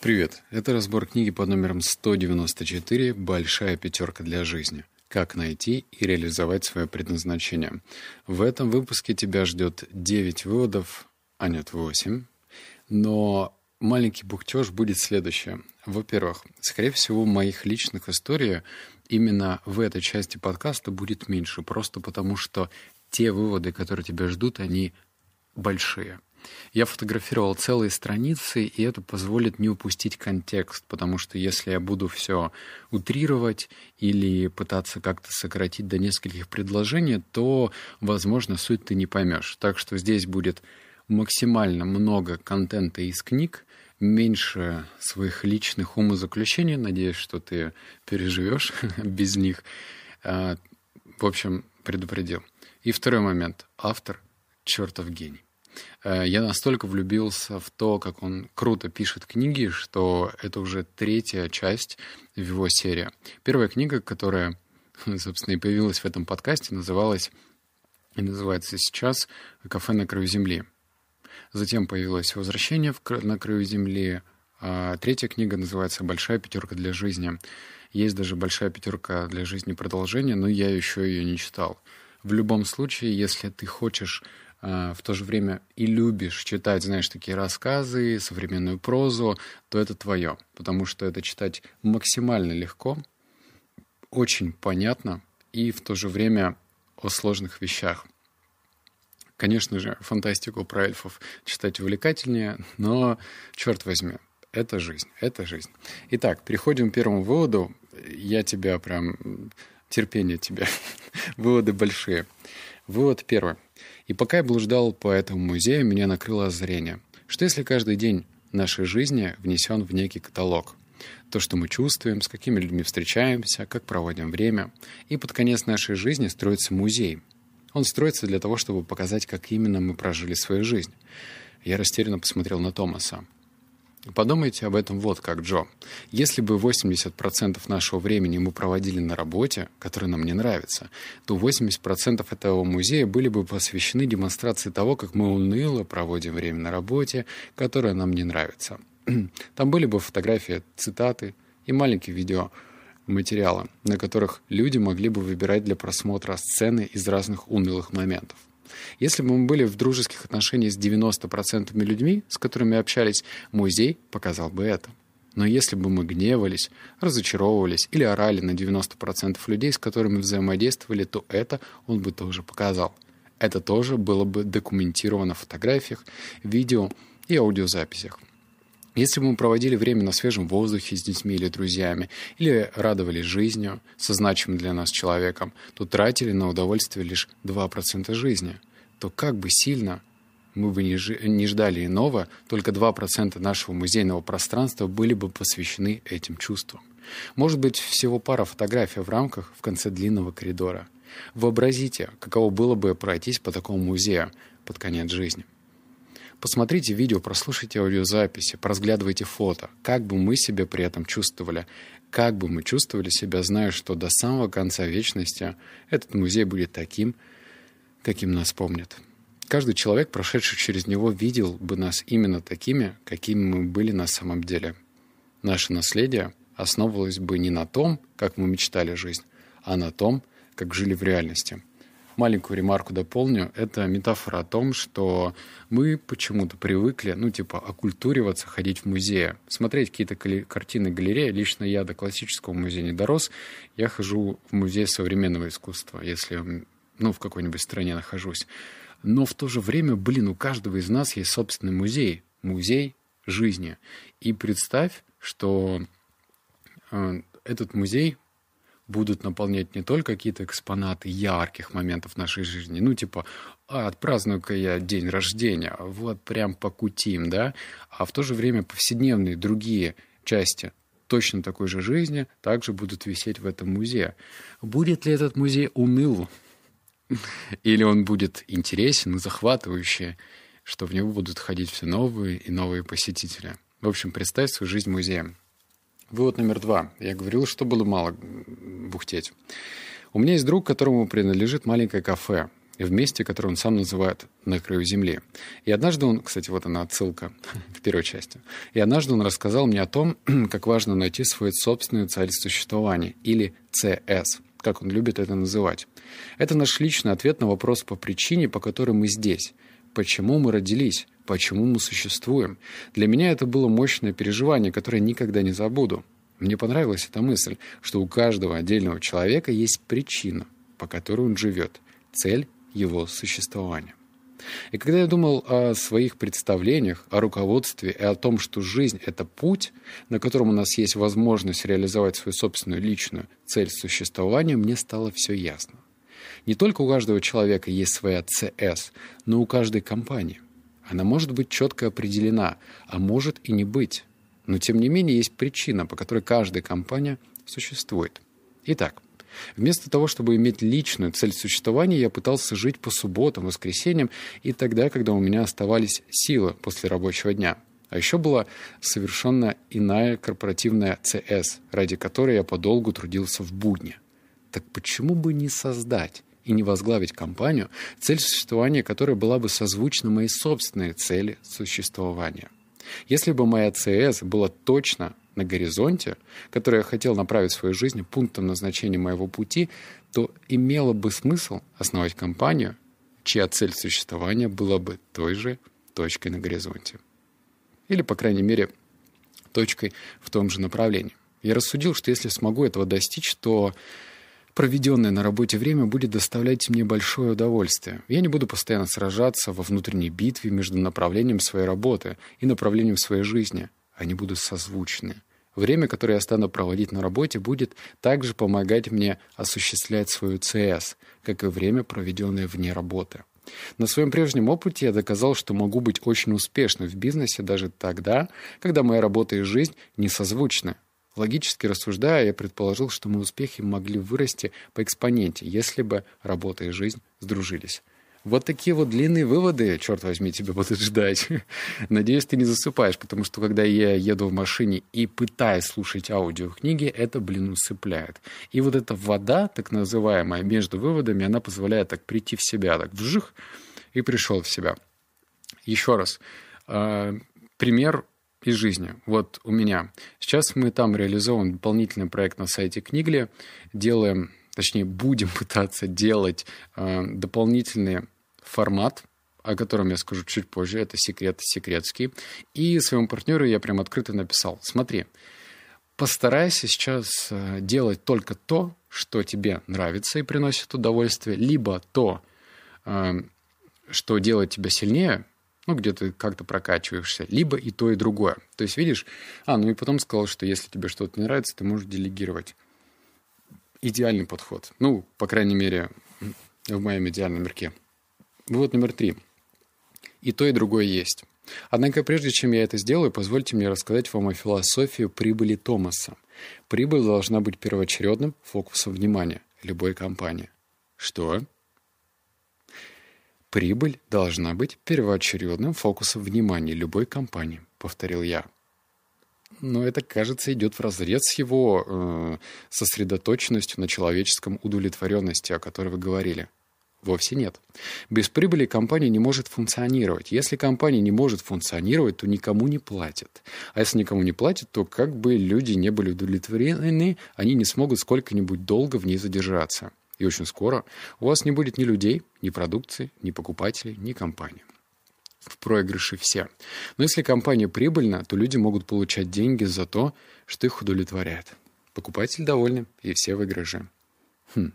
Привет, это разбор книги под номером 194 «Большая пятерка для жизни. Как найти и реализовать свое предназначение». В этом выпуске тебя ждет 9 выводов, а нет, 8. Но маленький бухтеж будет следующее. Во-первых, скорее всего, моих личных историй именно в этой части подкаста будет меньше, просто потому что те выводы, которые тебя ждут, они большие. Я фотографировал целые страницы, и это позволит не упустить контекст, потому что если я буду все утрировать или пытаться как-то сократить до нескольких предложений, то, возможно, суть ты не поймешь. Так что здесь будет максимально много контента из книг, меньше своих личных умозаключений. Надеюсь, что ты переживешь без них. А, в общем, предупредил. И второй момент. Автор — чертов гений. Э, я настолько влюбился в то, как он круто пишет книги, что это уже третья часть в его серии. Первая книга, которая, собственно, и появилась в этом подкасте, называлась и называется сейчас «Кафе на краю земли». Затем появилось «Возвращение на краю земли», а третья книга называется «Большая пятерка для жизни». Есть даже «Большая пятерка для жизни» продолжение, но я еще ее не читал. В любом случае, если ты хочешь в то же время и любишь читать, знаешь, такие рассказы, современную прозу, то это твое, потому что это читать максимально легко, очень понятно и в то же время о сложных вещах. Конечно же, фантастику про эльфов читать увлекательнее, но, черт возьми, это жизнь, это жизнь. Итак, переходим к первому выводу. Я тебя прям... Терпение тебе. Выводы большие. Вывод первый. И пока я блуждал по этому музею, меня накрыло озарение. Что если каждый день нашей жизни внесен в некий каталог? То, что мы чувствуем, с какими людьми встречаемся, как проводим время. И под конец нашей жизни строится музей. Он строится для того, чтобы показать, как именно мы прожили свою жизнь. Я растерянно посмотрел на Томаса. Подумайте об этом вот как, Джо. Если бы 80% нашего времени мы проводили на работе, которая нам не нравится, то 80% этого музея были бы посвящены демонстрации того, как мы уныло проводим время на работе, которая нам не нравится. Там были бы фотографии, цитаты и маленькие видео материалы, на которых люди могли бы выбирать для просмотра сцены из разных унылых моментов. Если бы мы были в дружеских отношениях с 90% людьми, с которыми общались, музей показал бы это. Но если бы мы гневались, разочаровывались или орали на 90% людей, с которыми взаимодействовали, то это он бы тоже показал. Это тоже было бы документировано в фотографиях, видео и аудиозаписях. Если бы мы проводили время на свежем воздухе с детьми или друзьями, или радовались жизнью со значимым для нас человеком, то тратили на удовольствие лишь 2% жизни, то как бы сильно мы бы не, ждали иного, только 2% нашего музейного пространства были бы посвящены этим чувствам. Может быть, всего пара фотографий в рамках в конце длинного коридора. Вообразите, каково было бы пройтись по такому музею под конец жизни. Посмотрите видео, прослушайте аудиозаписи, поразглядывайте фото. Как бы мы себя при этом чувствовали? Как бы мы чувствовали себя, зная, что до самого конца вечности этот музей будет таким, каким нас помнят? Каждый человек, прошедший через него, видел бы нас именно такими, какими мы были на самом деле. Наше наследие основывалось бы не на том, как мы мечтали жизнь, а на том, как жили в реальности – маленькую ремарку дополню. Это метафора о том, что мы почему-то привыкли, ну, типа, оккультуриваться, ходить в музеи, смотреть какие-то картины галереи. Лично я до классического музея не дорос. Я хожу в музей современного искусства, если, ну, в какой-нибудь стране нахожусь. Но в то же время, блин, у каждого из нас есть собственный музей. Музей жизни. И представь, что э, этот музей будут наполнять не только какие-то экспонаты ярких моментов нашей жизни, ну, типа, а, отпраздную-ка я день рождения, вот прям покутим, да, а в то же время повседневные другие части точно такой же жизни также будут висеть в этом музее. Будет ли этот музей уныл? Или он будет интересен и захватывающий, что в него будут ходить все новые и новые посетители? В общем, представь свою жизнь музеем. Вывод номер два. Я говорил, что было мало бухтеть. У меня есть друг, которому принадлежит маленькое кафе. в месте, которое он сам называет «на краю земли». И однажды он, кстати, вот она отсылка к первой части, и однажды он рассказал мне о том, как важно найти свою собственную цель существования, или ЦС, как он любит это называть. Это наш личный ответ на вопрос по причине, по которой мы здесь, почему мы родились, почему мы существуем. Для меня это было мощное переживание, которое никогда не забуду. Мне понравилась эта мысль, что у каждого отдельного человека есть причина, по которой он живет, цель его существования. И когда я думал о своих представлениях, о руководстве и о том, что жизнь — это путь, на котором у нас есть возможность реализовать свою собственную личную цель существования, мне стало все ясно. Не только у каждого человека есть своя ЦС, но у каждой компании. Она может быть четко определена, а может и не быть. Но тем не менее есть причина, по которой каждая компания существует. Итак, Вместо того, чтобы иметь личную цель существования, я пытался жить по субботам, воскресеньям и тогда, когда у меня оставались силы после рабочего дня. А еще была совершенно иная корпоративная ЦС, ради которой я подолгу трудился в будни. Так почему бы не создать и не возглавить компанию, цель существования которой была бы созвучна моей собственной цели существования? Если бы моя ЦС была точно на горизонте, который я хотел направить в свою жизнь пунктом назначения моего пути, то имело бы смысл основать компанию, чья цель существования была бы той же точкой на горизонте. Или, по крайней мере, точкой в том же направлении. Я рассудил, что если смогу этого достичь, то проведенное на работе время будет доставлять мне большое удовольствие. Я не буду постоянно сражаться во внутренней битве между направлением своей работы и направлением своей жизни. Они будут созвучны. Время, которое я стану проводить на работе, будет также помогать мне осуществлять свою ЦС, как и время, проведенное вне работы. На своем прежнем опыте я доказал, что могу быть очень успешным в бизнесе даже тогда, когда моя работа и жизнь не созвучны. Логически рассуждая, я предположил, что мои успехи могли вырасти по экспоненте, если бы работа и жизнь сдружились. Вот такие вот длинные выводы, черт возьми, тебя будут ждать. Надеюсь, ты не засыпаешь, потому что когда я еду в машине и пытаюсь слушать аудиокниги, это, блин, усыпляет. И вот эта вода, так называемая, между выводами, она позволяет так прийти в себя, так вжих, и пришел в себя. Еще раз. Э, пример из жизни. Вот у меня. Сейчас мы там реализовываем дополнительный проект на сайте Книгли, делаем, точнее, будем пытаться делать э, дополнительные формат, о котором я скажу чуть позже, это секрет секретский. И своему партнеру я прям открыто написал, смотри, постарайся сейчас э, делать только то, что тебе нравится и приносит удовольствие, либо то, э, что делает тебя сильнее, ну, где ты как-то прокачиваешься, либо и то, и другое. То есть, видишь, а, ну и потом сказал, что если тебе что-то не нравится, ты можешь делегировать. Идеальный подход. Ну, по крайней мере, в моем идеальном мирке. Вывод номер три. И то, и другое есть. Однако прежде чем я это сделаю, позвольте мне рассказать вам о философии прибыли Томаса. Прибыль должна быть первоочередным фокусом внимания любой компании. Что? Прибыль должна быть первоочередным фокусом внимания любой компании, повторил я. Но это, кажется, идет в разрез с его э, сосредоточенностью на человеческом удовлетворенности, о которой вы говорили. Вовсе нет. Без прибыли компания не может функционировать. Если компания не может функционировать, то никому не платят. А если никому не платят, то как бы люди не были удовлетворены, они не смогут сколько-нибудь долго в ней задержаться. И очень скоро у вас не будет ни людей, ни продукции, ни покупателей, ни компании. В проигрыше все. Но если компания прибыльна, то люди могут получать деньги за то, что их удовлетворяет. Покупатель довольны, и все выигрыши. Хм.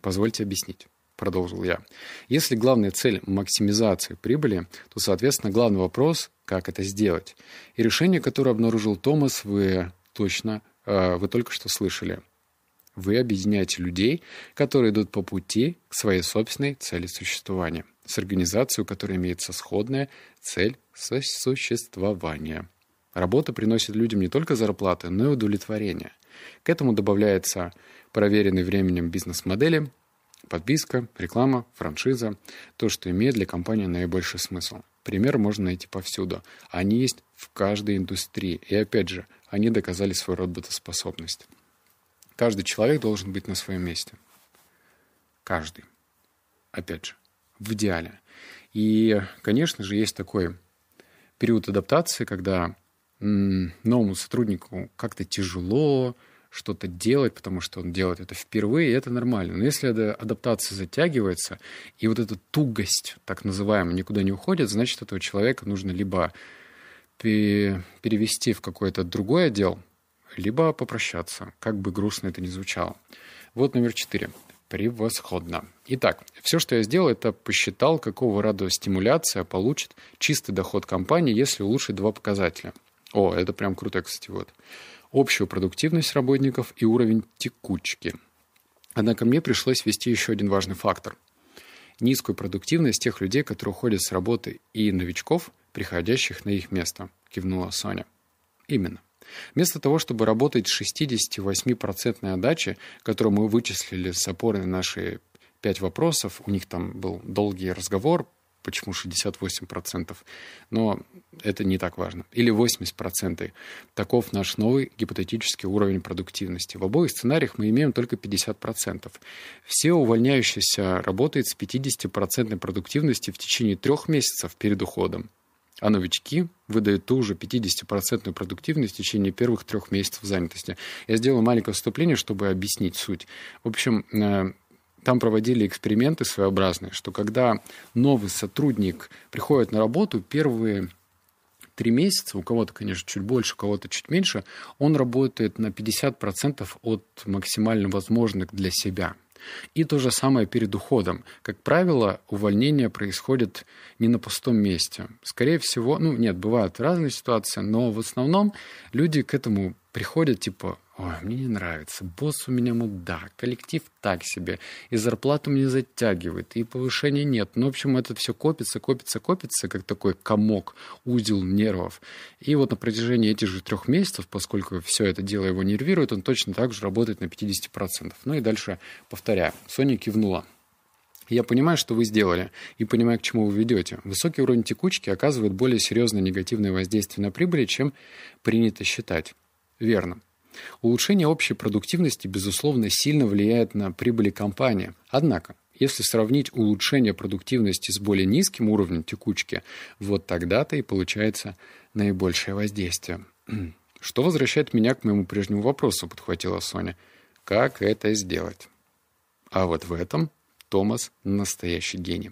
Позвольте объяснить продолжил я. Если главная цель – максимизация прибыли, то, соответственно, главный вопрос – как это сделать. И решение, которое обнаружил Томас, вы точно, э, вы только что слышали. Вы объединяете людей, которые идут по пути к своей собственной цели существования, с организацией, у которой имеется сходная цель существования. Работа приносит людям не только зарплаты, но и удовлетворение. К этому добавляется проверенный временем бизнес-модели, Подписка, реклама, франшиза – то, что имеет для компании наибольший смысл. Пример можно найти повсюду. Они есть в каждой индустрии. И опять же, они доказали свою работоспособность. Каждый человек должен быть на своем месте. Каждый. опять же, в идеале. И, конечно же, есть такой период адаптации, когда новому сотруднику как-то тяжело что-то делать, потому что он делает это впервые, и это нормально. Но если адаптация затягивается, и вот эта тугость, так называемая, никуда не уходит, значит, этого человека нужно либо перевести в какой-то другой отдел, либо попрощаться, как бы грустно это ни звучало. Вот номер четыре. Превосходно. Итак, все, что я сделал, это посчитал, какого рода стимуляция получит чистый доход компании, если улучшить два показателя. О, это прям круто, кстати, вот. Общую продуктивность работников и уровень текучки. Однако мне пришлось ввести еще один важный фактор. Низкую продуктивность тех людей, которые уходят с работы, и новичков, приходящих на их место, кивнула Соня. Именно. Вместо того, чтобы работать с 68% отдачи, которую мы вычислили с опорой на наши пять вопросов, у них там был долгий разговор, почему 68%, но это не так важно. Или 80%. Таков наш новый гипотетический уровень продуктивности. В обоих сценариях мы имеем только 50%. Все увольняющиеся работают с 50% продуктивностью в течение трех месяцев перед уходом а новички выдают ту же 50% продуктивность в течение первых трех месяцев занятости. Я сделал маленькое вступление, чтобы объяснить суть. В общем, э, там проводили эксперименты своеобразные, что когда новый сотрудник приходит на работу, первые три месяца, у кого-то, конечно, чуть больше, у кого-то чуть меньше, он работает на 50% от максимально возможных для себя – и то же самое перед уходом. Как правило, увольнение происходит не на пустом месте. Скорее всего, ну нет, бывают разные ситуации, но в основном люди к этому приходят типа, ой, мне не нравится, босс у меня мудак, коллектив так себе, и зарплату мне затягивает, и повышения нет. Ну, в общем, это все копится, копится, копится, как такой комок, узел нервов. И вот на протяжении этих же трех месяцев, поскольку все это дело его нервирует, он точно так же работает на 50%. Ну и дальше повторяю. Соня кивнула. Я понимаю, что вы сделали, и понимаю, к чему вы ведете. Высокий уровень текучки оказывает более серьезное негативное воздействие на прибыль, чем принято считать. Верно. Улучшение общей продуктивности, безусловно, сильно влияет на прибыли компании. Однако, если сравнить улучшение продуктивности с более низким уровнем текучки, вот тогда-то и получается наибольшее воздействие. Что возвращает меня к моему прежнему вопросу, подхватила Соня. Как это сделать? А вот в этом Томас – настоящий гений.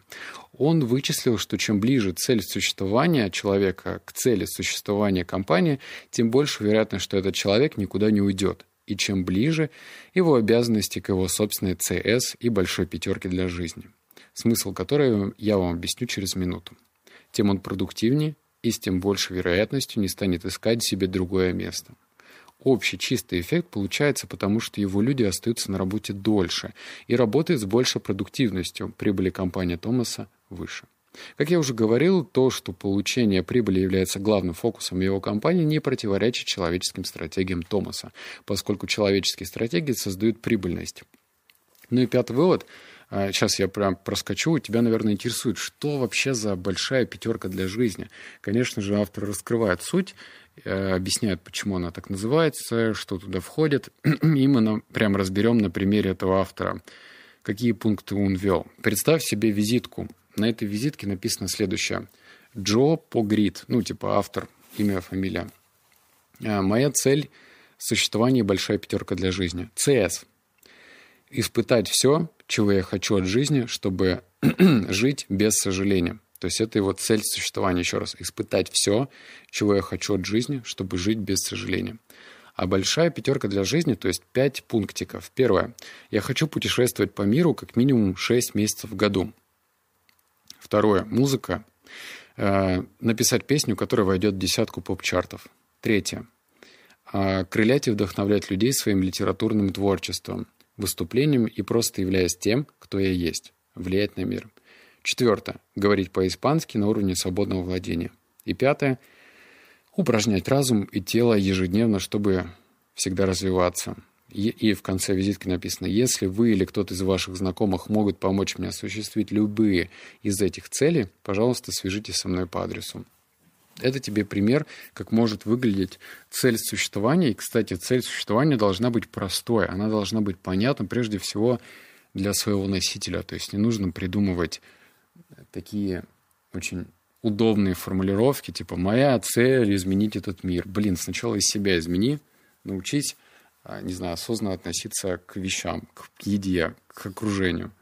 Он вычислил, что чем ближе цель существования человека к цели существования компании, тем больше вероятность, что этот человек никуда не уйдет. И чем ближе его обязанности к его собственной ЦС и большой пятерке для жизни. Смысл которой я вам объясню через минуту. Тем он продуктивнее и с тем большей вероятностью не станет искать себе другое место. Общий чистый эффект получается потому, что его люди остаются на работе дольше и работают с большей продуктивностью. Прибыли компании Томаса выше. Как я уже говорил, то, что получение прибыли является главным фокусом его компании, не противоречит человеческим стратегиям Томаса, поскольку человеческие стратегии создают прибыльность. Ну и пятый вывод. Сейчас а, я прям проскочу. Тебя, наверное, интересует, что вообще за большая пятерка для жизни. Конечно же, автор раскрывает суть Э, объясняют, почему она так называется, что туда входит. И мы прям разберем на примере этого автора, какие пункты он ввел. Представь себе визитку. На этой визитке написано следующее. Джо Погрид, ну, типа автор, имя, фамилия. «Э, моя цель – существование большая пятерка для жизни. ЦС. Испытать все, чего я хочу от жизни, чтобы жить без сожаления. То есть это его цель существования, еще раз, испытать все, чего я хочу от жизни, чтобы жить без сожаления. А большая пятерка для жизни, то есть пять пунктиков. Первое. Я хочу путешествовать по миру как минимум 6 месяцев в году. Второе. Музыка. Э, написать песню, которая войдет в десятку поп-чартов. Третье. Э, крылять и вдохновлять людей своим литературным творчеством, выступлением и просто являясь тем, кто я есть. Влиять на мир. Четвертое. Говорить по-испански на уровне свободного владения. И пятое. Упражнять разум и тело ежедневно, чтобы всегда развиваться. И, и в конце визитки написано, если вы или кто-то из ваших знакомых могут помочь мне осуществить любые из этих целей, пожалуйста, свяжитесь со мной по адресу. Это тебе пример, как может выглядеть цель существования. И, кстати, цель существования должна быть простой. Она должна быть понятна прежде всего для своего носителя. То есть не нужно придумывать такие очень удобные формулировки, типа «моя цель — изменить этот мир». Блин, сначала из себя измени, научись, а, не знаю, осознанно относиться к вещам, к еде, к окружению.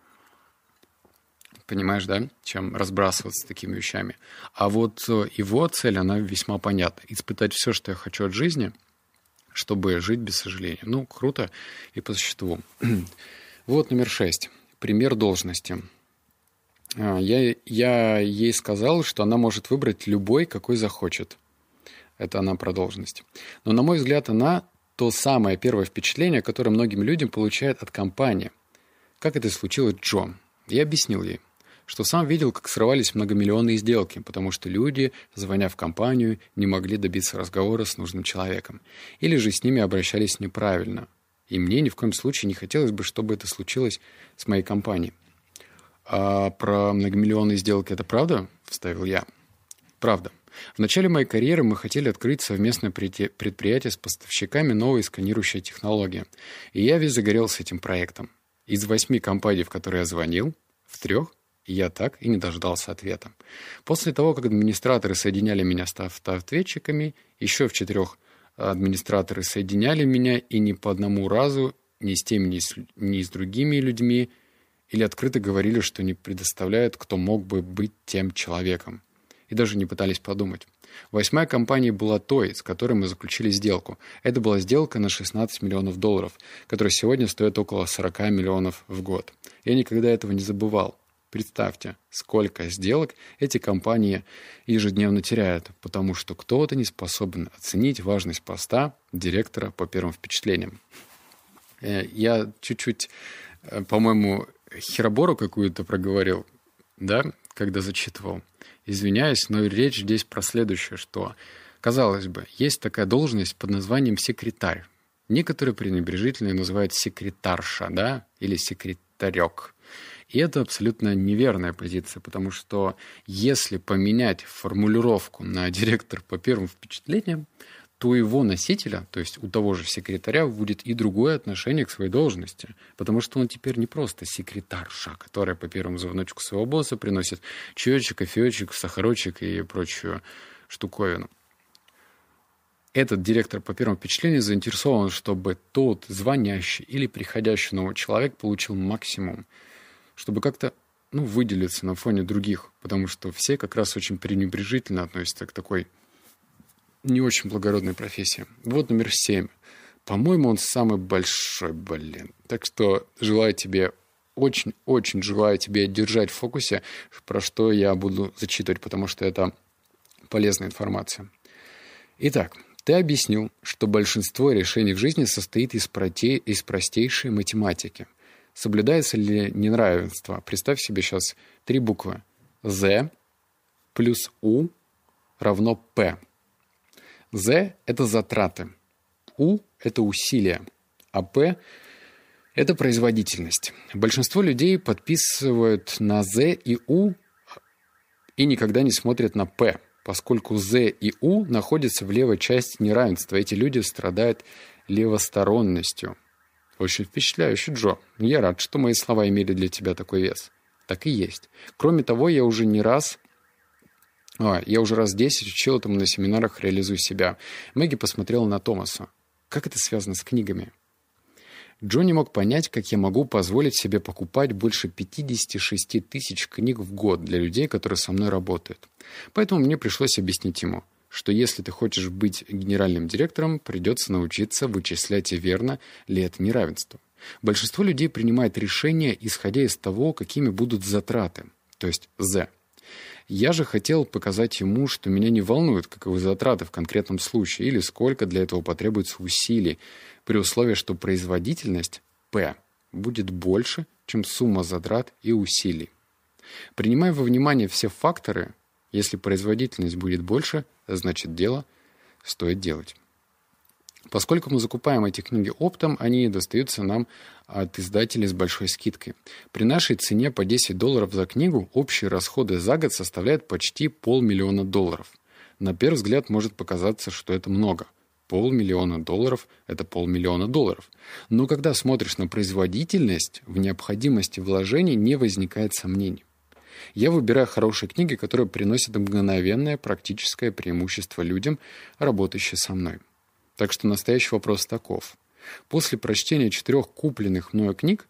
Понимаешь, да, чем разбрасываться такими вещами. А вот э, его цель, она весьма понятна. Испытать все, что я хочу от жизни, чтобы жить без сожаления. Ну, круто и по существу. вот номер шесть. Пример должности. А, я, я ей сказал, что она может выбрать любой, какой захочет. Это она про должность. Но, на мой взгляд, она то самое первое впечатление, которое многим людям получают от компании. Как это случилось Джо? Я объяснил ей, что сам видел, как срывались многомиллионные сделки, потому что люди, звоня в компанию, не могли добиться разговора с нужным человеком. Или же с ними обращались неправильно. И мне ни в коем случае не хотелось бы, чтобы это случилось с моей компанией. «А про многомиллионные сделки это правда?» – вставил я. «Правда. В начале моей карьеры мы хотели открыть совместное предприятие с поставщиками новой сканирующей технологии. И я весь загорелся этим проектом. Из восьми компаний, в которые я звонил, в трех я так и не дождался ответа. После того, как администраторы соединяли меня с автоответчиками, еще в четырех администраторы соединяли меня и ни по одному разу ни с теми, ни с, ни с другими людьми или открыто говорили, что не предоставляют, кто мог бы быть тем человеком. И даже не пытались подумать. Восьмая компания была той, с которой мы заключили сделку. Это была сделка на 16 миллионов долларов, которая сегодня стоит около 40 миллионов в год. Я никогда этого не забывал. Представьте, сколько сделок эти компании ежедневно теряют, потому что кто-то не способен оценить важность поста директора по первым впечатлениям. Э, я чуть-чуть, э, по-моему, херобору какую-то проговорил, да, когда зачитывал. Извиняюсь, но речь здесь про следующее, что, казалось бы, есть такая должность под названием секретарь. Некоторые пренебрежительно называют секретарша, да, или секретарек. И это абсолютно неверная позиция, потому что если поменять формулировку на директор по первым впечатлениям, то его носителя, то есть у того же секретаря, будет и другое отношение к своей должности. Потому что он теперь не просто секретарша, которая по первому звоночку своего босса приносит чаечек, кофеечек, сахарочек и прочую штуковину. Этот директор по первому впечатлению заинтересован, чтобы тот звонящий или приходящий новый человек получил максимум, чтобы как-то ну, выделиться на фоне других, потому что все как раз очень пренебрежительно относятся к такой не очень благородная профессия. Вот номер семь. По-моему, он самый большой, блин. Так что желаю тебе, очень-очень желаю тебе держать в фокусе, про что я буду зачитывать, потому что это полезная информация. Итак, ты объяснил, что большинство решений в жизни состоит из, проте... из простейшей математики. Соблюдается ли неравенство? Представь себе сейчас три буквы. Z плюс U равно P. Z – это затраты, U – это усилия, а P – это производительность. Большинство людей подписывают на Z и U и никогда не смотрят на P, поскольку Z и U находятся в левой части неравенства. Эти люди страдают левосторонностью. Очень впечатляюще, Джо. Я рад, что мои слова имели для тебя такой вес. Так и есть. Кроме того, я уже не раз а, я уже раз десять учил этому на семинарах «Реализуй себя». Мэгги посмотрела на Томаса. Как это связано с книгами? Джо не мог понять, как я могу позволить себе покупать больше 56 тысяч книг в год для людей, которые со мной работают. Поэтому мне пришлось объяснить ему, что если ты хочешь быть генеральным директором, придется научиться вычислять верно ли это неравенство. Большинство людей принимает решения, исходя из того, какими будут затраты, то есть «з». Я же хотел показать ему, что меня не волнуют, каковы затраты в конкретном случае или сколько для этого потребуется усилий, при условии, что производительность P будет больше, чем сумма затрат и усилий. Принимая во внимание все факторы, если производительность будет больше, значит дело стоит делать. Поскольку мы закупаем эти книги оптом, они достаются нам от издателей с большой скидкой. При нашей цене по 10 долларов за книгу общие расходы за год составляют почти полмиллиона долларов. На первый взгляд может показаться, что это много. Полмиллиона долларов – это полмиллиона долларов. Но когда смотришь на производительность, в необходимости вложений не возникает сомнений. Я выбираю хорошие книги, которые приносят мгновенное практическое преимущество людям, работающим со мной. Так что настоящий вопрос таков. После прочтения четырех купленных мною книг,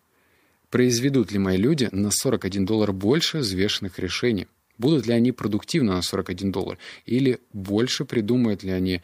произведут ли мои люди на 41 доллар больше взвешенных решений? Будут ли они продуктивны на 41 доллар? Или больше придумают ли они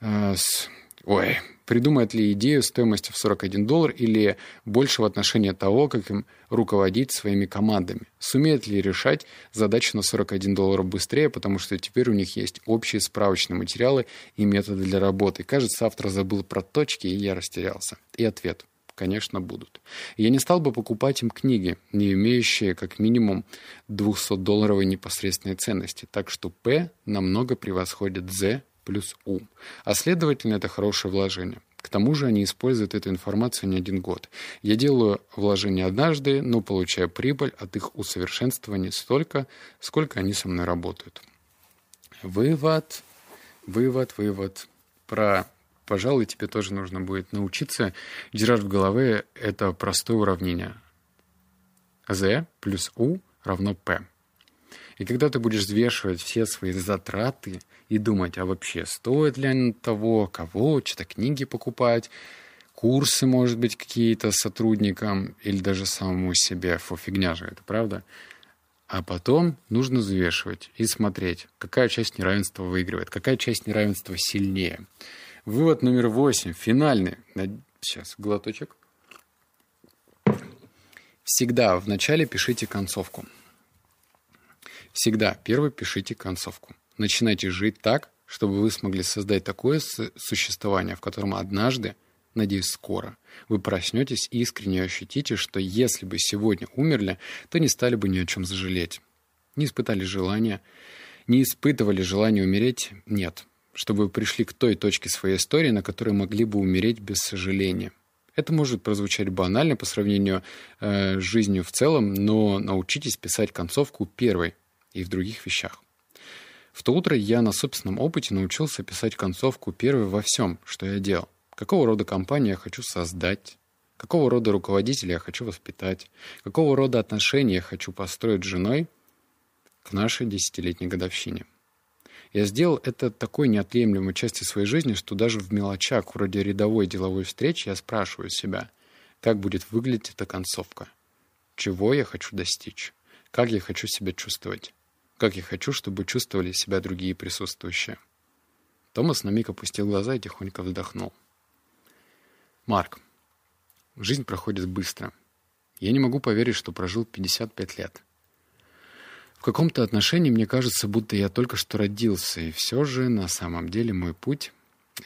э, с... Ой, придумают ли идею стоимостью в 41 доллар или больше в отношении того, как им руководить своими командами? Сумеют ли решать задачу на 41 доллар быстрее, потому что теперь у них есть общие справочные материалы и методы для работы? Кажется, автор забыл про точки, и я растерялся. И ответ – конечно, будут. Я не стал бы покупать им книги, не имеющие как минимум 200-долларовой непосредственной ценности, так что П намного превосходит Z плюс У. А следовательно, это хорошее вложение. К тому же они используют эту информацию не один год. Я делаю вложения однажды, но получаю прибыль от их усовершенствования столько, сколько они со мной работают. Вывод, вывод, вывод. Про пожалуй, тебе тоже нужно будет научиться держать в голове это простое уравнение. Z плюс U равно P. И когда ты будешь взвешивать все свои затраты и думать, а вообще стоит ли они того, кого, что-то книги покупать, курсы, может быть, какие-то сотрудникам или даже самому себе, фу, фигня же это, правда? А потом нужно взвешивать и смотреть, какая часть неравенства выигрывает, какая часть неравенства сильнее. Вывод номер восемь, финальный. Сейчас, глоточек. Всегда вначале пишите концовку. Всегда первый пишите концовку. Начинайте жить так, чтобы вы смогли создать такое существование, в котором однажды, надеюсь, скоро, вы проснетесь и искренне ощутите, что если бы сегодня умерли, то не стали бы ни о чем сожалеть. Не испытали желания, не испытывали желания умереть? Нет чтобы вы пришли к той точке своей истории, на которой могли бы умереть без сожаления. Это может прозвучать банально по сравнению э, с жизнью в целом, но научитесь писать концовку первой и в других вещах. В то утро я на собственном опыте научился писать концовку первой во всем, что я делал. Какого рода компанию я хочу создать, какого рода руководителя я хочу воспитать, какого рода отношения я хочу построить с женой к нашей десятилетней годовщине. Я сделал это такой неотъемлемой частью своей жизни, что даже в мелочах, вроде рядовой деловой встречи, я спрашиваю себя, как будет выглядеть эта концовка, чего я хочу достичь, как я хочу себя чувствовать, как я хочу, чтобы чувствовали себя другие присутствующие. Томас на миг опустил глаза и тихонько вздохнул. «Марк, жизнь проходит быстро. Я не могу поверить, что прожил 55 лет. В каком-то отношении мне кажется, будто я только что родился, и все же на самом деле мой путь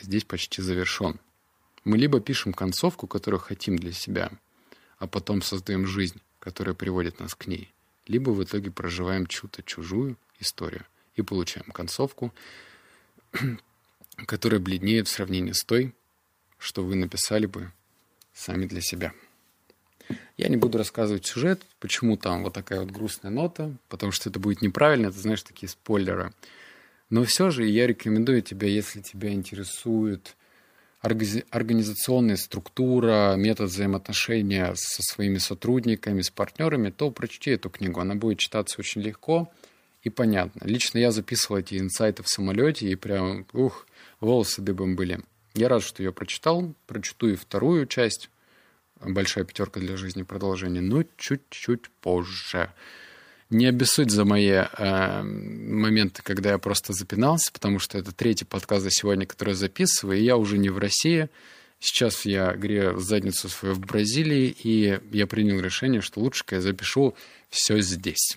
здесь почти завершен. Мы либо пишем концовку, которую хотим для себя, а потом создаем жизнь, которая приводит нас к ней, либо в итоге проживаем чью-то чужую историю и получаем концовку, которая бледнеет в сравнении с той, что вы написали бы сами для себя. Я не буду рассказывать сюжет, почему там вот такая вот грустная нота, потому что это будет неправильно, это, знаешь, такие спойлеры. Но все же я рекомендую тебе, если тебя интересует организационная структура, метод взаимоотношения со своими сотрудниками, с партнерами, то прочти эту книгу. Она будет читаться очень легко и понятно. Лично я записывал эти инсайты в самолете, и прям, ух, волосы дыбом были. Я рад, что я прочитал. Прочту и вторую часть большая пятерка для жизни продолжение, но чуть-чуть позже. Не обессудь за мои э, моменты, когда я просто запинался, потому что это третий подкаст за сегодня, который я записываю, и я уже не в России. Сейчас я грею задницу свою в Бразилии, и я принял решение, что лучше я запишу все здесь.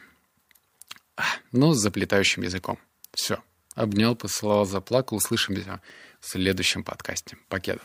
Но с заплетающим языком. Все. Обнял, поцеловал, заплакал. Услышимся в следующем подкасте. Покеда.